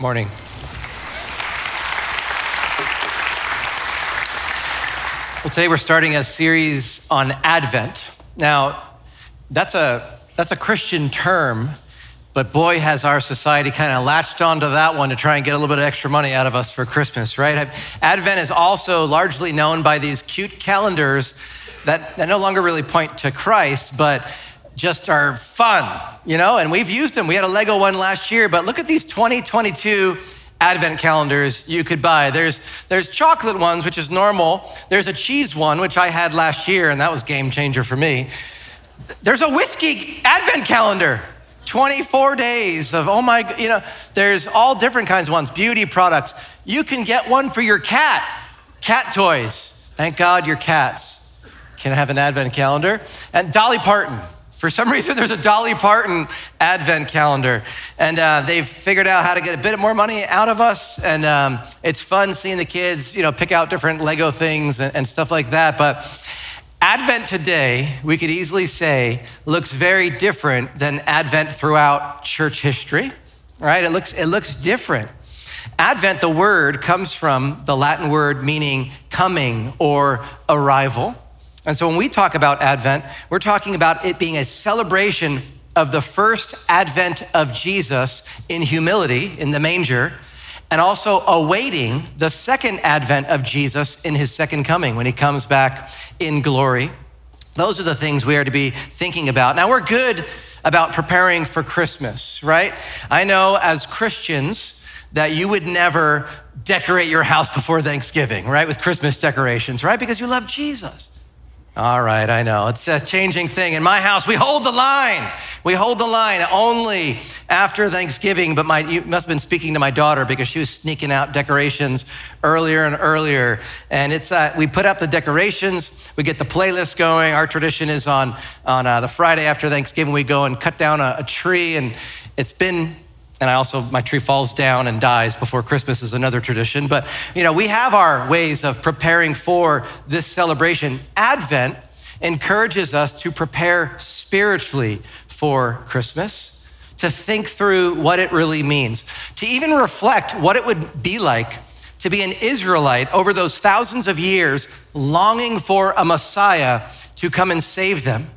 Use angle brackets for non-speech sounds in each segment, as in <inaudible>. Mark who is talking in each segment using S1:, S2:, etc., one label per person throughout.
S1: Morning. Well, today we're starting a series on Advent. Now, that's a, that's a Christian term, but boy, has our society kind of latched onto that one to try and get a little bit of extra money out of us for Christmas, right? Advent is also largely known by these cute calendars that, that no longer really point to Christ, but just are fun, you know, and we've used them. We had a Lego one last year, but look at these 2022 advent calendars you could buy. There's, there's chocolate ones, which is normal. There's a cheese one, which I had last year, and that was game changer for me. There's a whiskey advent calendar. 24 days of, oh my, you know, there's all different kinds of ones, beauty products. You can get one for your cat, cat toys. Thank God your cats can have an advent calendar. And Dolly Parton, for some <laughs> reason, there's a Dolly Parton advent calendar, and uh, they've figured out how to get a bit more money out of us. And um, it's fun seeing the kids, you know, pick out different Lego things and, and stuff like that. But Advent today, we could easily say, looks very different than Advent throughout church history, right? It looks it looks different. Advent, the word comes from the Latin word meaning coming or arrival. And so when we talk about Advent, we're talking about it being a celebration of the first advent of Jesus in humility in the manger, and also awaiting the second advent of Jesus in his second coming when he comes back in glory. Those are the things we are to be thinking about. Now, we're good about preparing for Christmas, right? I know as Christians that you would never decorate your house <laughs> before Thanksgiving, right? With Christmas decorations, right? Because you love Jesus. All right, I know. It's a changing thing. In my house, we hold the line. We hold the line only after Thanksgiving. But my, you must have been speaking to my daughter because she was sneaking out decorations earlier and earlier. And it's uh, we put up the decorations, we get the playlist going. Our tradition is on on uh, the Friday after Thanksgiving, we go and cut down a, a tree, and it's been and I also, my tree falls down and dies before Christmas is another tradition. But, you know, we have our ways of preparing for this celebration. Advent encourages us to prepare spiritually for Christmas, to think through what it really means, to even reflect what it would be like to be an Israelite over those thousands of years, longing for a Messiah to come and save them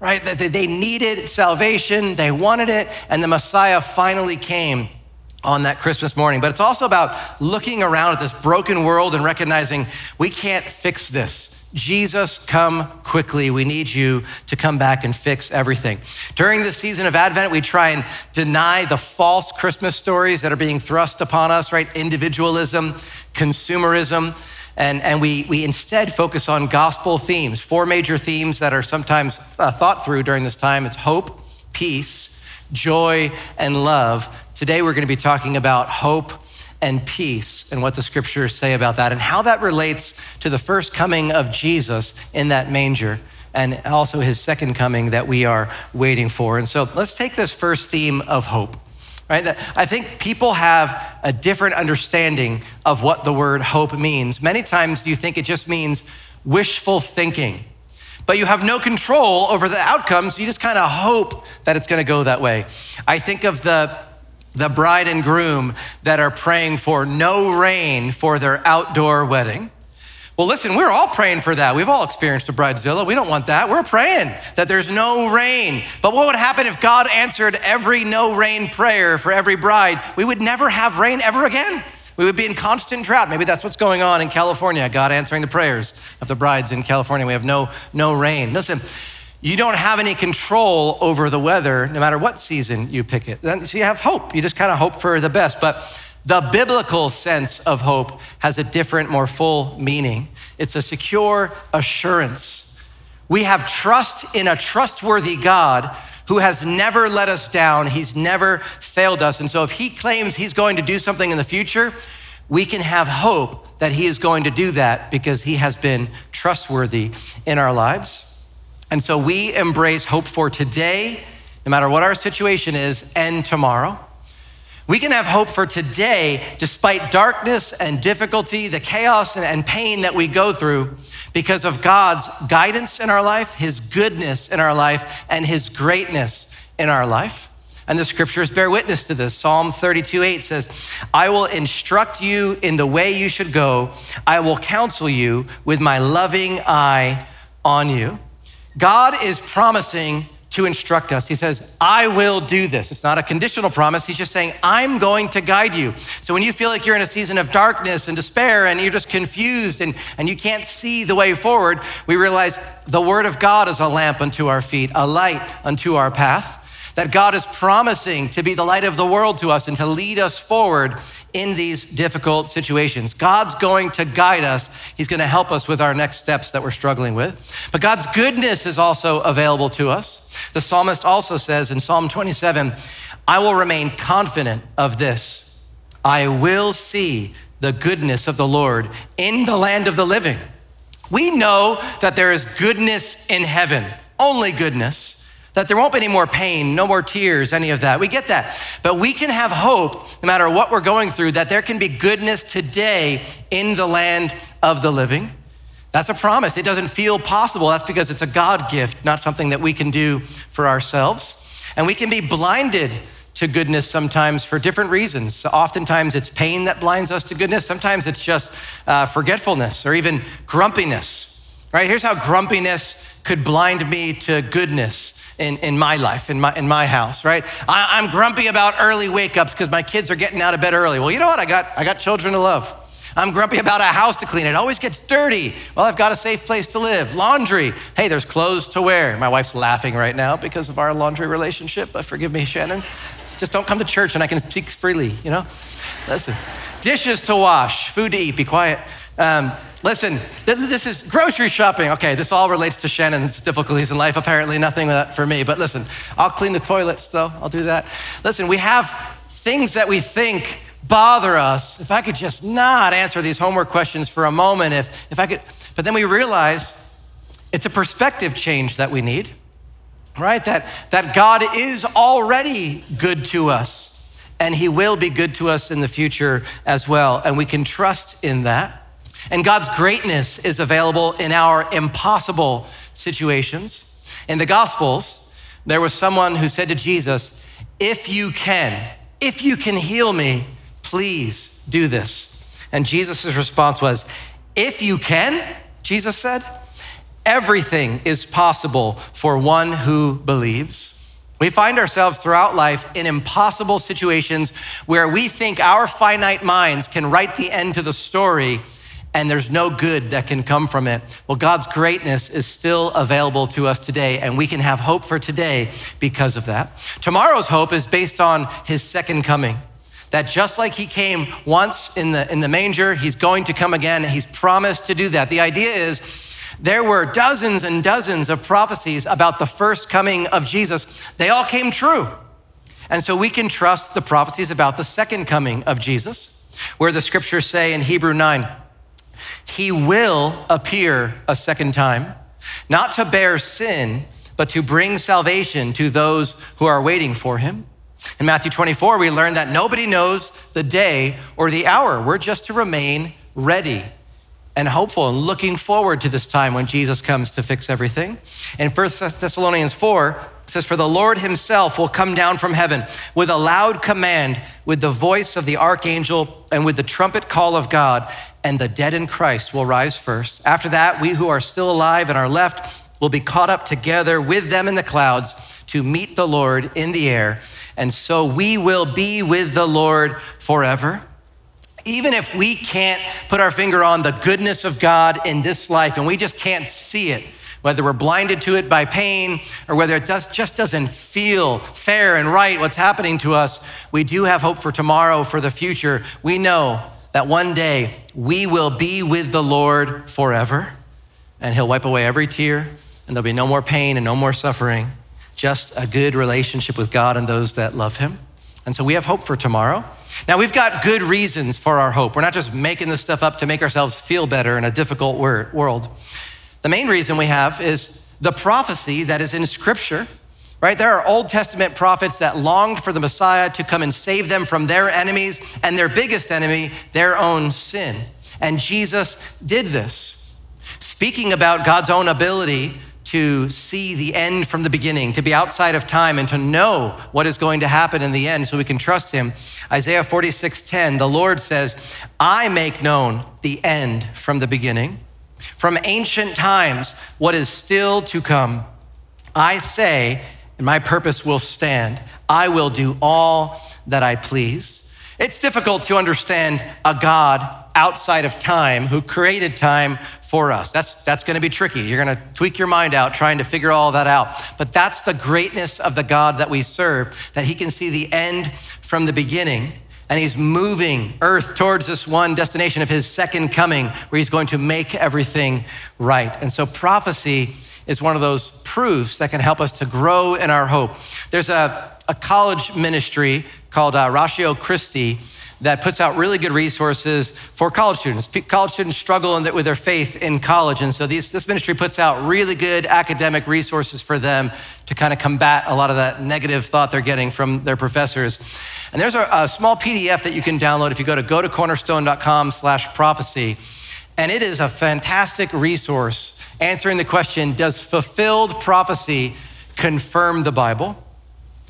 S1: right? They needed salvation, they wanted it, and the Messiah finally came on that Christmas morning. But it's also about looking around at this broken world and recognizing we can't fix this. Jesus, come quickly. We need you to come back and fix everything. During this season of Advent, we try and deny the false Christmas stories that are being thrust upon us, right? Individualism, consumerism and, and we, we instead focus on gospel themes, four major themes that are sometimes uh, thought through during this time. It's hope, peace, joy, and love. Today we're going to be talking about hope and peace and what the scriptures say about that and how that relates to the first coming of Jesus in that manger and also his second coming that we are waiting for. And so let's take this first theme of hope right? I think people have a different understanding of what the word hope means. Many times you think it just means wishful thinking, but you have no control over the outcomes. You just kind of hope that it's going to go that way. I think of the the bride and groom that are praying for no rain for their outdoor wedding. Well, listen, we're all praying for that. We've all experienced a bridezilla. We don't want that. We're praying that there's no rain. But what would happen if God answered every no rain prayer for every bride? We would never have rain ever again. We would be in constant drought. Maybe that's what's going on in California. God answering the prayers of the brides in California. We have no no rain. Listen, you don't have any control over the weather no matter what season you pick it. So you have hope. You just kind of hope for the best. But the biblical sense of hope has a different, more full meaning. It's a secure assurance. We have trust in a trustworthy God who has never let us down. He's never failed us. And so if he claims he's going to do something in the future, we can have hope that he is going to do that because he has been trustworthy in our lives. And so we embrace hope for today, no matter what our situation is, and tomorrow. We can have hope for today despite darkness and difficulty, the chaos and pain that we go through because of God's guidance in our life, His goodness in our life, and His greatness in our life. And the scriptures bear witness to this. Psalm 32 8 says, I will instruct you in the way you should go. I will counsel you with my loving eye on you. God is promising to instruct us. He says, I will do this. It's not a conditional promise. He's just saying, I'm going to guide you. So when you feel like you're in a season of darkness and despair and you're just confused and, and you can't see the way forward, we realize the Word of God is a lamp unto our feet, a light unto our path. That God is promising to be the light of the world to us and to lead us forward in these difficult situations. God's going to guide us. He's going to help us with our next steps that we're struggling with. But God's goodness is also available to us. The psalmist also says in Psalm 27 I will remain confident of this. I will see the goodness of the Lord in the land of the living. We know that there is goodness in heaven, only goodness that there won't be any more pain, no more tears, any of that. We get that. But we can have hope, no matter what we're going through, that there can be goodness today in the land of the living. That's a promise. It doesn't feel possible. That's because it's a God gift, not something that we can do for ourselves. And we can be blinded to goodness sometimes for different reasons. So oftentimes it's pain that blinds us to goodness. Sometimes it's just uh, forgetfulness or even grumpiness. Right? Here's how grumpiness could blind me to goodness in, in my life, in my, in my house, right? I, I'm grumpy about early wake ups because my kids are getting out of bed early. Well, you know what? I got, I got children to love. I'm grumpy about a house to clean. It always gets dirty. Well, I've got a safe place to live. Laundry. Hey, there's clothes to wear. My wife's laughing right now because of our laundry relationship, but forgive me, Shannon. Just don't come to church and I can speak freely, you know? Listen. Dishes to wash, food to eat, be quiet. Um, listen, this, is grocery shopping. Okay, this all relates to Shannon's difficulties in life. Apparently, nothing for me. But listen, I'll clean the toilets, though. I'll do that. Listen, we have things that we think bother us. If I could just not answer these homework questions for a moment, if, if I could, but then we realize it's a perspective change that we need, right? That, that God is already good to us and he will be good to us in the future as well. And we can trust in that. And God's greatness is available in our impossible situations. In the Gospels, there was someone who said to Jesus, If you can, if you can heal me, please do this. And Jesus' response was, If you can, Jesus said, everything is possible for one who believes. We find ourselves throughout life in impossible situations where we think our finite minds can write the end to the story and there's no good that can come from it. Well, God's greatness is still available to us today, and we can have hope for today because of that. Tomorrow's hope is based on his second coming. That just like he came once in the, in the manger, he's going to come again. He's promised to do that. The idea is there were dozens and dozens of prophecies about the first coming of Jesus. They all came true. And so we can trust the prophecies about the second coming of Jesus, where the scriptures say in Hebrew 9, He will appear a second time, not to bear sin, but to bring salvation to those who are waiting for Him. In Matthew 24, we learn that nobody knows the day or the hour. We're just to remain ready and hopeful and looking forward to this time when Jesus comes to fix everything. In 1 Thessalonians 4, it says, For the Lord himself will come down from heaven with a loud command, with the voice of the archangel, and with the trumpet call of God, and the dead in Christ will rise first. After that, we who are still alive and are left will be caught up together with them in the clouds to meet the Lord in the air. And so we will be with the Lord forever even if we can't put our finger on the goodness of God in this life and we just can't see it, whether we're blinded to it by pain or whether it does, just doesn't feel fair and right what's happening to us, we do have hope for tomorrow, for the future. We know that one day we will be with the Lord forever and He'll wipe away every tear and there'll be no more pain and no more suffering, just a good relationship with God and those that love Him. And so we have hope for tomorrow. Now, we've got good reasons for our hope. We're not just making this stuff up to make ourselves feel better in a difficult world. The main reason we have is the prophecy that is in Scripture, right? There are Old Testament prophets that longed for the Messiah to come and save them from their enemies and their biggest enemy, their own sin. And Jesus did this. Speaking about God's own ability to see the end from the beginning, to be outside of time and to know what is going to happen in the end so we can trust him. Isaiah 46:10, the Lord says, "I make known the end from the beginning, from ancient times what is still to come. I say, and my purpose will stand. I will do all that I please." It's difficult to understand a God outside of time who created time for us. That's, that's going to be tricky. You're going to tweak your mind out trying to figure all that out. But that's the greatness of the God that we serve, that he can see the end from the beginning. And he's moving earth towards this one destination of his second coming, where he's going to make everything right. And so prophecy is one of those proofs that can help us to grow in our hope. There's a, a college ministry called uh, Ratio Christi that puts out really good resources for college students. College students struggle the, with their faith in college, and so these, this ministry puts out really good academic resources for them to kind of combat a lot of that negative thought they're getting from their professors. And there's a, a small PDF that you can download if you go to gotocornerstone.com slash prophecy. And it is a fantastic resource answering the question, does fulfilled prophecy confirm the Bible?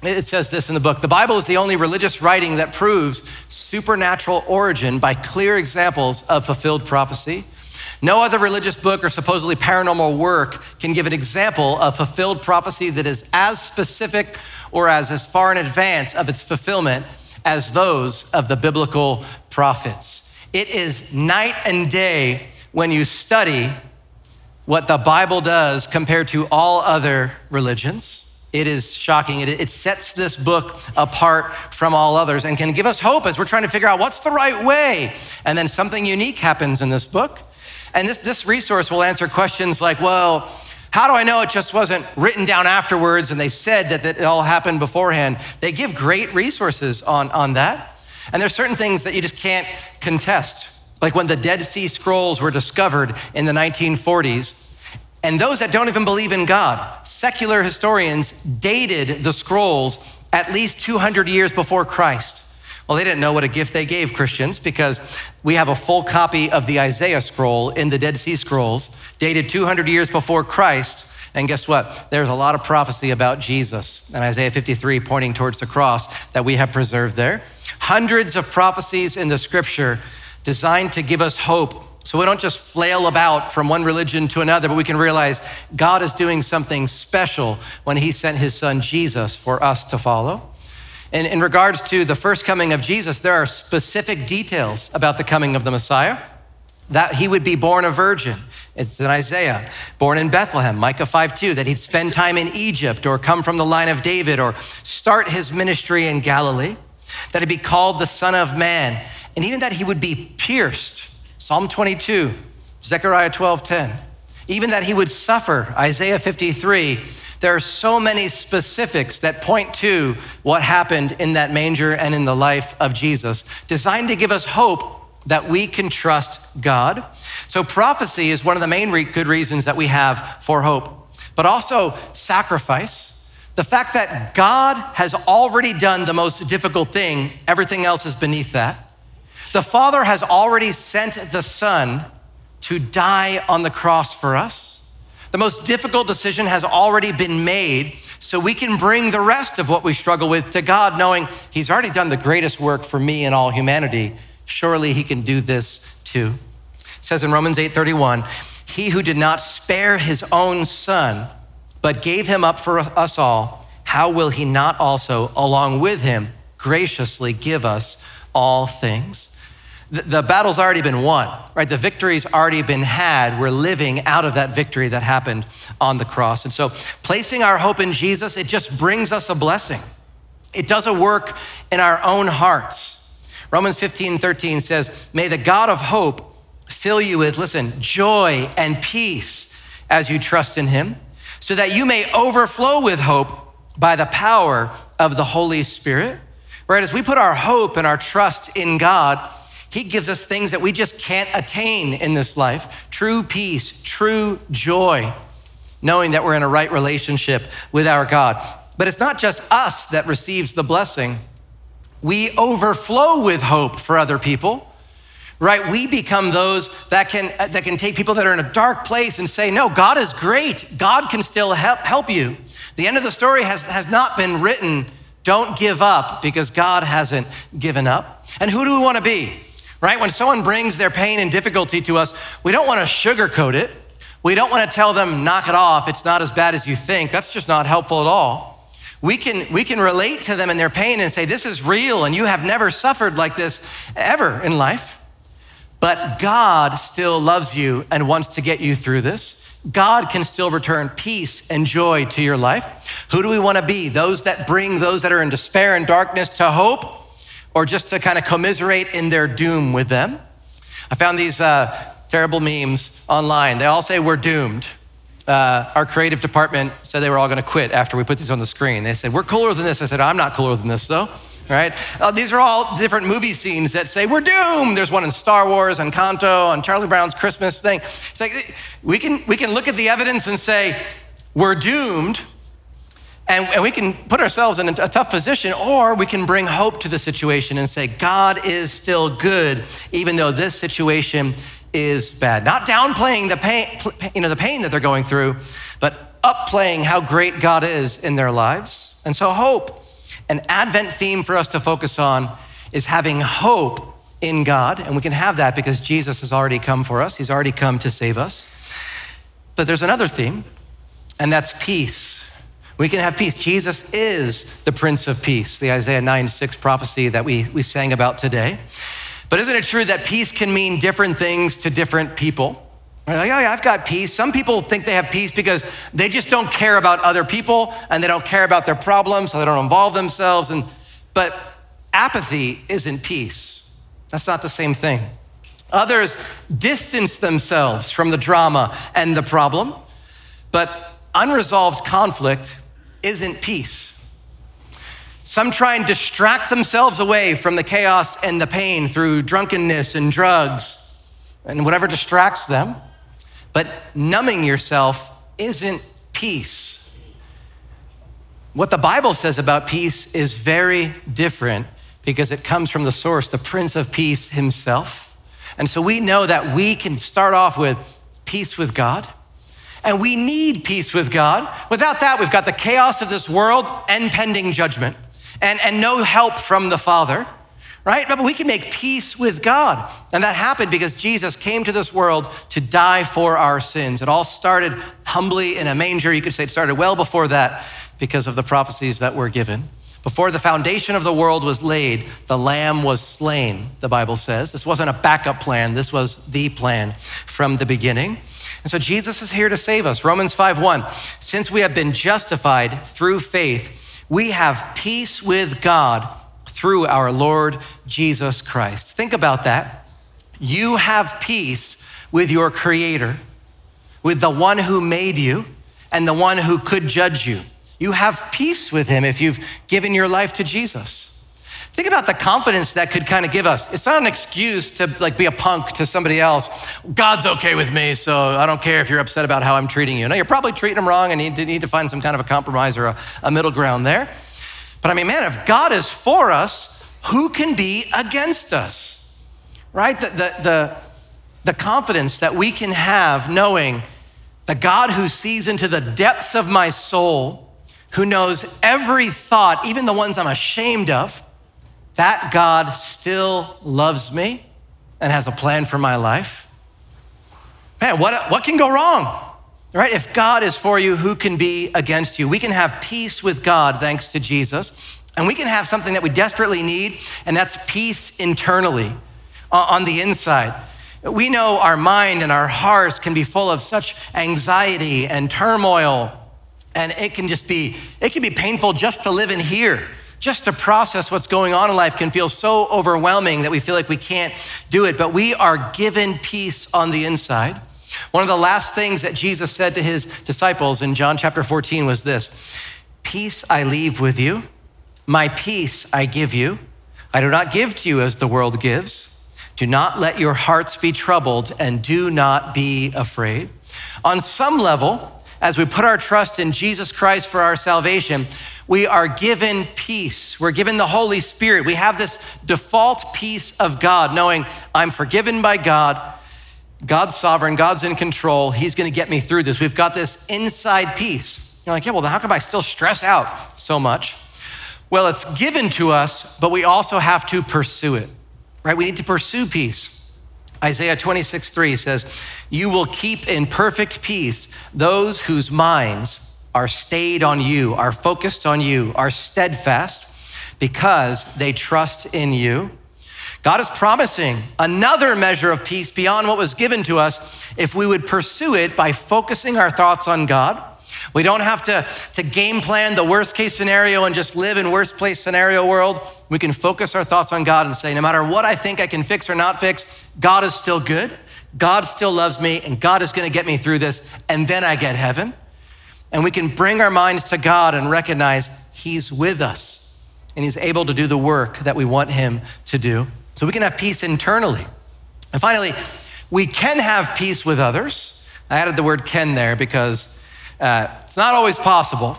S1: It says this in the book The Bible is the only religious writing that proves supernatural origin by clear examples of fulfilled prophecy. No other religious book or supposedly paranormal work can give an example of fulfilled prophecy that is as specific or as, as far in advance of its fulfillment as those of the biblical prophets. It is night and day when you study what the Bible does compared to all other religions. It is shocking. It, it, sets this book apart from all others and can give us hope as we're trying to figure out what's the right way. And then something unique happens in this book. And this, this resource will answer questions like, well, how do I know it just wasn't written down afterwards and they said that, that it all happened beforehand? They give great resources on, on that. And there's certain things that you just can't contest. Like when the Dead Sea Scrolls were discovered in the 1940s, and those that don't even believe in God, secular historians dated the scrolls at least 200 years before Christ. Well, they didn't know what a gift they gave Christians because we have a full copy of the Isaiah scroll in the Dead Sea Scrolls, dated 200 years before Christ. And guess what? There's a lot of prophecy about Jesus and Isaiah 53 pointing towards the cross that we have preserved there. Hundreds of prophecies in the scripture designed to give us hope so we don't just flail about from one religion to another, but we can realize God is doing something special when He sent His Son Jesus for us to follow. And in regards to the first coming of Jesus, there are specific details about the coming of the Messiah that He would be born a virgin. It's in Isaiah, born in Bethlehem, Micah 5 2, that he'd spend time in Egypt or come from the line of David or start his ministry in Galilee, that he'd be called the Son of Man, and even that he would be pierced Psalm 22, Zechariah 12:10. Even that he would suffer, Isaiah 53. There are so many specifics that point to what happened in that manger and in the life of Jesus, designed to give us hope that we can trust God. So, prophecy is one of the main good reasons that we have for hope, but also sacrifice. The fact that God has already done the most difficult thing, everything else is beneath that. The Father has already sent the Son to die on the cross for us. The most difficult decision has already been made, so we can bring the rest of what we struggle with to God, knowing He's already done the greatest work for me and all humanity. Surely He can do this too. It says in Romans 8:31, He who did not spare His own Son, but gave Him up for us all, how will He not also, along with Him, graciously give us all things? The, battle's already been won, right? The victory's already been had. We're living out of that victory that happened on the cross. And so, placing our hope in Jesus, it just brings us a blessing. It does a work in our own hearts. Romans 15, 13 says, May the God of hope fill you with, listen, joy and peace as you trust in him, so that you may overflow with hope by the power of the Holy Spirit. Right? As we put our hope and our trust in God, he gives us things that we just can't attain in this life true peace, true joy, knowing that we're in a right relationship with our God. But it's not just us that receives the blessing, we overflow with hope for other people. right? We become those that can, that can take people that are in a dark place and say, no, God is great. God can still help, help you. The end of the story has, has not been written. Don't give up because God hasn't given up. And who do we want to be? Right? When someone brings their pain and difficulty to us, we don't want to sugarcoat it. We don't want to tell them, knock it off. It's not as bad as you think. That's just not helpful at all. We can, we can relate to them in their pain and say, This is real, and you have never suffered like this ever in life. But God still loves you and wants to get you through this. God can still return peace and joy to your life. Who do we want to be? Those that bring those that are in despair and darkness to hope, or just to kind of commiserate in their doom with them? I found these uh, terrible memes online. They all say we're doomed. Uh, our creative department said they were all going to quit after we put these on the screen. They said, We're cooler than this. I said, I'm not cooler than this, though right? Uh, these are all different movie scenes that say we're doomed. There's one in Star Wars, and Encanto, on Charlie Brown's Christmas thing. It's like we can, we can look at the evidence and say we're doomed, and, and we can put ourselves in a, a tough position, or we can bring hope to the situation and say God is still good, even though this situation is bad. Not downplaying the pain, you know, the pain that they're going through, but upplaying how great God is in their lives. And so hope an Advent theme for us to focus on is having hope in God. And we can have that because Jesus has already come for us, He's already come to save us. But there's another theme, and that's peace. We can have peace. Jesus is the Prince of Peace, the Isaiah 9 6 prophecy that we, we sang about today. But isn't it true that peace can mean different things to different people? Like, oh yeah, I've got peace. Some people think they have peace because they just don't care about other people and they don't care about their problems, so they don't involve themselves. And but apathy isn't peace. That's not the same thing. Others distance themselves from the drama and the problem, but unresolved conflict isn't peace. Some try and distract themselves away from the chaos and the pain through drunkenness and drugs and whatever distracts them. But numbing yourself isn't peace. What the Bible says about peace is very different because it comes from the source, the Prince of Peace himself. And so we know that we can start off with peace with God. And we need peace with God. Without that, we've got the chaos of this world and pending judgment, and, and no help from the Father right? But we can make peace with God. And that happened because Jesus came to this world to die for our sins. It all started humbly in a manger. You could say it started well before that because of the prophecies that were given. Before the foundation of the world was laid, the lamb was slain, the Bible says. This wasn't a backup plan, this was the plan from the beginning. And so Jesus is here to save us. Romans 5:1. Since we have been justified through faith, we have peace with God through our Lord Jesus Christ. Think about that. You have peace with your Creator, with the one who made you and the one who could judge you. You have peace with Him if you've given your life to Jesus. Think about the confidence that could kind of give us. It's not an excuse to like be a punk to somebody else. God's okay with me, so I don't care if you're upset about how I'm treating you. No, you're probably treating him wrong and you need to find some kind of a compromise or a, a middle ground there. But I mean, man, if God is for us, who can be against us? Right? The, the, the, the confidence that we can have knowing the God who sees into the depths of my soul, who knows every thought, even the ones I'm ashamed of, that God still loves me and has a plan for my life. Man, what, what can go wrong? Right? If God is for you, who can be against you? We can have peace with God thanks to Jesus. And we can have something that we desperately need, and that's peace internally on the inside. We know our mind and our hearts can be full of such anxiety and turmoil, and it can just be, it can be painful just to live in here. Just to process what's going on in life can feel so overwhelming that we feel like we can't do it, but we are given peace on the inside. One of the last things that Jesus said to his disciples in John chapter 14 was this Peace I leave with you, my peace I give you. I do not give to you as the world gives. Do not let your hearts be troubled and do not be afraid. On some level, as we put our trust in Jesus Christ for our salvation, we are given peace. We're given the Holy Spirit. We have this default peace of God, knowing I'm forgiven by God. God's sovereign, God's in control. He's going to get me through this. We've got this inside peace. You're like, yeah, well, how come I still stress out so much? Well, it's given to us, but we also have to pursue it, right? We need to pursue peace. Isaiah 26, 3 says, You will keep in perfect peace those whose minds are stayed on you, are focused on you, are steadfast because they trust in you. God is promising another measure of peace beyond what was given to us if we would pursue it by focusing our thoughts on God. We don't have to, to game plan the worst case scenario and just live in worst place scenario world. We can focus our thoughts on God and say, no matter what I think I can fix or not fix, God is still good. God still loves me, and God is going to get me through this, and then I get heaven. And we can bring our minds to God and recognize He's with us, and He's able to do the work that we want Him to do. So we can have peace internally. And finally, we can have peace with others. I added the word can there because uh, it's not always possible,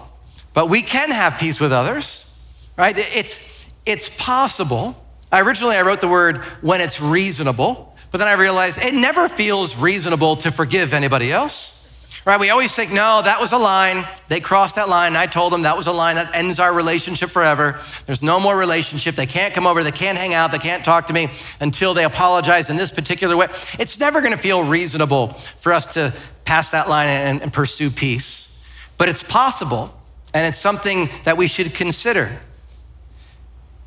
S1: but we can have peace with others, right? It's, it's possible. I originally I wrote the word when it's reasonable, but then I realized it never feels reasonable to forgive anybody else. Right? We always think, no, that was a line. They crossed that line. I told them that was a line that ends our relationship forever. There's no more relationship. They can't come over. They can't hang out. They can't talk to me until they apologize in this particular way. It's never going to feel reasonable for us to pass that line and, and pursue peace. But it's possible, and it's something that we should consider.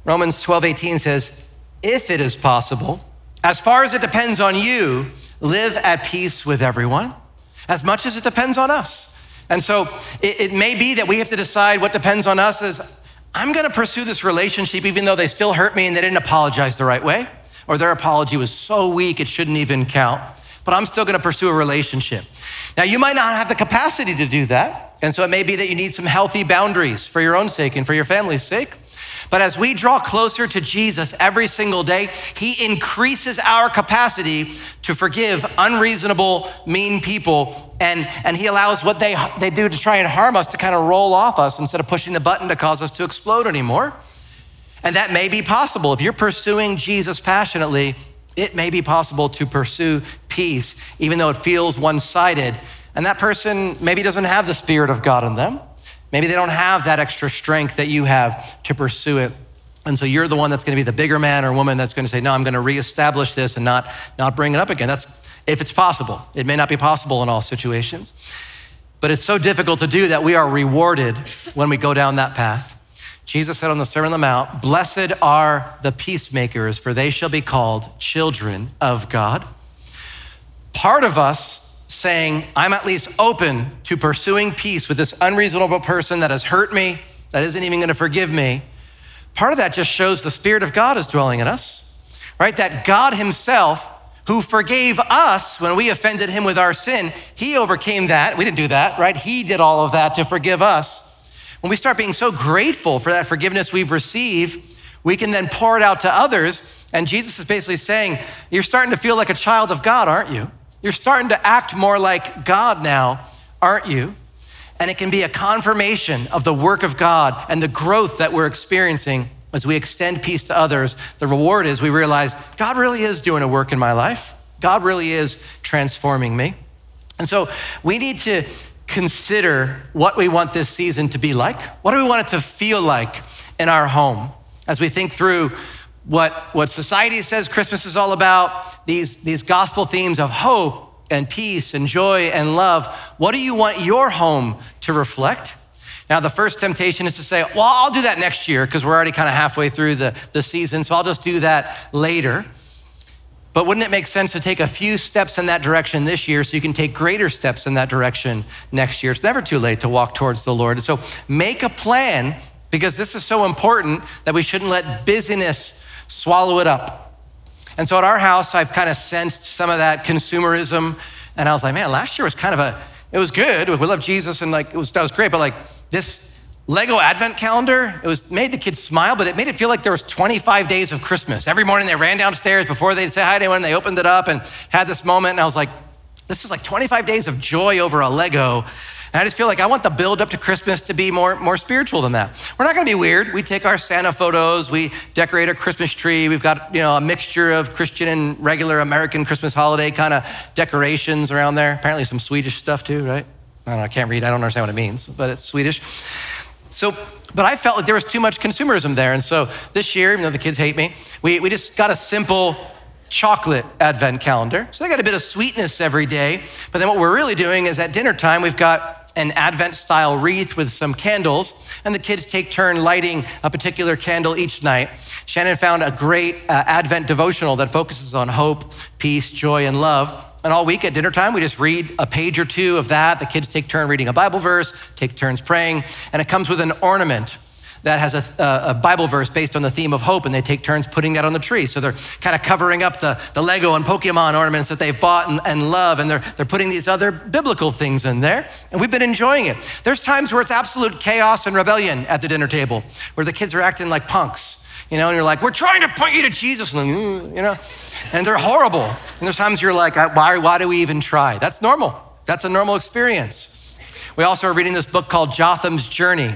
S1: Romans 12, 18 says, if it is possible, as far as it depends on you, live at peace with everyone as much as it depends on us. And so it, it may be that we have to decide what depends on us is I'm gonna pursue this relationship even though they still hurt me and they didn't apologize the right way, or their apology was so weak it shouldn't even count, but I'm still gonna pursue a relationship. Now, you might not have the capacity to do that. And so it may be that you need some healthy boundaries for your own sake and for your family's sake. But as we draw closer to Jesus every single day, He increases our capacity to forgive unreasonable, mean people. And, and He allows what they, they do to try and harm us to kind of roll off us instead of pushing the button to cause us to explode anymore. And that may be possible. If you're pursuing Jesus passionately, it may be possible to pursue peace, even though it feels one sided. And that person maybe doesn't have the Spirit of God in them. Maybe they don't have that extra strength that you have to pursue it. And so you're the one that's going to be the bigger man or woman that's going to say, No, I'm going to reestablish this and not, not bring it up again. That's if it's possible. It may not be possible in all situations. But it's so difficult to do that we are rewarded when we go down that path. Jesus said on the Sermon on the Mount, Blessed are the peacemakers, for they shall be called children of God. Part of us saying, I'm at least open to pursuing peace with this unreasonable person that has hurt me, that isn't even going to forgive me, part of that just shows the Spirit of God is dwelling in us, right? That God Himself, who forgave us when we offended Him with our sin, He overcame that. We didn't do that, right? He did all of that to forgive us. When we start being so grateful for that forgiveness we've received, we can then pour it out to others. And Jesus is basically saying, You're starting to feel like a child of God, aren't you? You're starting to act more like God now, aren't you? And it can be a confirmation of the work of God and the growth that we're experiencing as we extend peace to others. The reward is we realize God really is doing a work in my life. God really is transforming me. And so we need to consider what we want this season to be like. What do we want it to feel like in our home as we think through what, what society says Christmas is all about, these, these gospel themes of hope and peace and joy and love. What do you want your home to reflect? Now, the first temptation is to say, well, I'll do that next year because we're already kind of halfway through the, the season, so I'll just do that later. But wouldn't it make sense to take a few steps in that direction this year so you can take greater steps in that direction next year? It's never too late to walk towards the Lord. So make a plan because this is so important that we shouldn't let busyness swallow it up. And so at our house, I've kind of sensed some of that consumerism. And I was like, man, last year was kind of a, it was good. We love Jesus and like, it was, that was great. But like this Lego advent calendar, it was made the kids smile, but it made it feel like there was 25 days of Christmas. Every morning they ran downstairs before they'd say hi to anyone, they opened it up and had this moment. And I was like, this is like 25 days of joy over a Lego. And I just feel like I want the build up to Christmas to be more, more spiritual than that. We're not gonna be weird. We take our Santa photos, we decorate a Christmas tree. We've got, you know, a mixture of Christian and regular American Christmas holiday kind of decorations around there. Apparently some Swedish stuff too, right? I, don't know, I can't read, I don't understand what it means, but it's Swedish. So, but I felt like there was too much consumerism there. And so this year, even though the kids hate me, we, we just got a simple chocolate advent calendar. So they got a bit of sweetness every day. But then what we're really doing is at dinner time, we've got an advent style wreath with some candles, and the kids take turn lighting a particular candle each night. Shannon found a great uh, advent devotional that focuses on hope, peace, joy, and love. And all week at dinner time, we just read a page or two of that. The kids take turn reading a Bible verse, take turns praying, and it comes with an ornament that has a, a, Bible verse based on the theme of hope, and they take turns putting that on the tree. So they're kind of covering up the, the Lego and Pokemon ornaments that they've bought and, and love, and they're, they're putting these other biblical things in there, and we've been enjoying it. There's times where it's absolute chaos and rebellion at the dinner table, where the kids are acting like punks. You know, and you're like, we're trying to point you to Jesus, and you know, and they're horrible. And there's times you're like, why, why do we even try? That's normal. That's a normal experience. We also are reading this book called Jotham's Journey.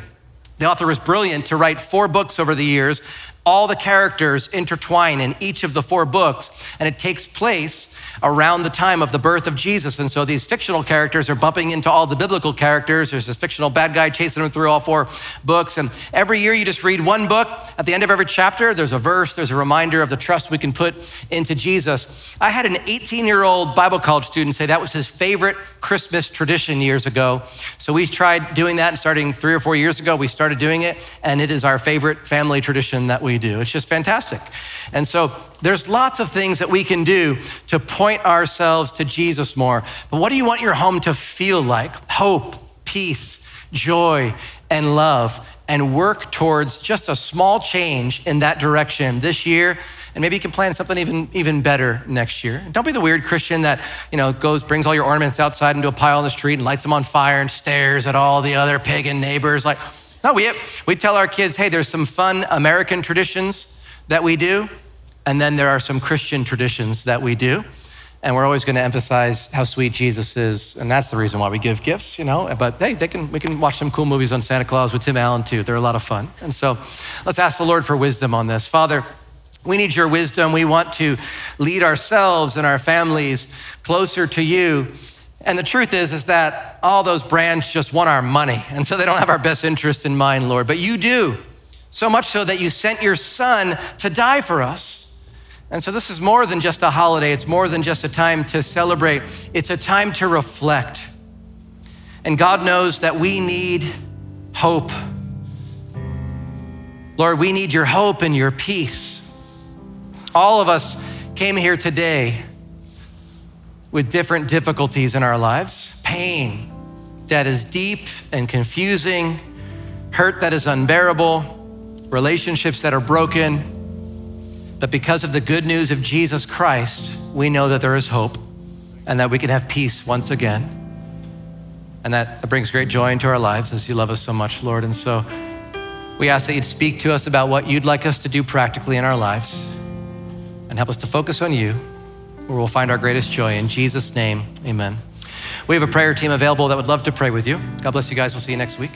S1: The author was brilliant to write four books over the years. All the characters intertwine in each of the four books, and it takes place around the time of the birth of Jesus. And so these fictional characters are bumping into all the biblical characters. There's this fictional bad guy chasing them through all four books. And every year you just read one book. At the end of every chapter, there's a verse, there's a reminder of the trust we can put into Jesus. I had an 18 year old Bible college student say that was his favorite Christmas tradition years ago. So we tried doing that, and starting three or four years ago, we started doing it. And it is our favorite family tradition that we do. It's just fantastic. And so there's lots of things that we can do to point ourselves to Jesus more. But what do you want your home to feel like? Hope, peace, joy, and love. And work towards just a small change in that direction this year and maybe you can plan something even, even better next year. Don't be the weird Christian that, you know, goes, brings all your ornaments outside into a pile on the street and lights them on fire and stares at all the other pagan neighbors. Like, no, we, we tell our kids, hey, there's some fun American traditions that we do. And then there are some Christian traditions that we do. And we're always going to emphasize how sweet Jesus is. And that's the reason why we give gifts, you know. But hey, they can, we can watch some cool movies on Santa Claus with Tim Allen too. They're a lot of fun. And so let's ask the Lord for wisdom on this. Father, we need your wisdom. We want to lead ourselves and our families closer to you. And the truth is, is that all those brands just want our money. And so they don't have our best interest in mind, Lord. But you do. So much so that you sent your son to die for us. And so this is more than just a holiday, it's more than just a time to celebrate, it's a time to reflect. And God knows that we need hope. Lord, we need your hope and your peace. All of us came here today with different difficulties in our lives pain that is deep and confusing, hurt that is unbearable, relationships that are broken but because of the good news of Jesus Christ, we know that there is hope and that we can have peace once again. And that, brings great joy into our lives as you love us so much, Lord. And so we ask that you'd speak to us about what you'd like us to do practically in our lives and help us to focus on you, where we'll find our greatest joy. In Jesus' name, amen. We have a prayer team available that would love to pray with you. God bless you guys. We'll see you next week.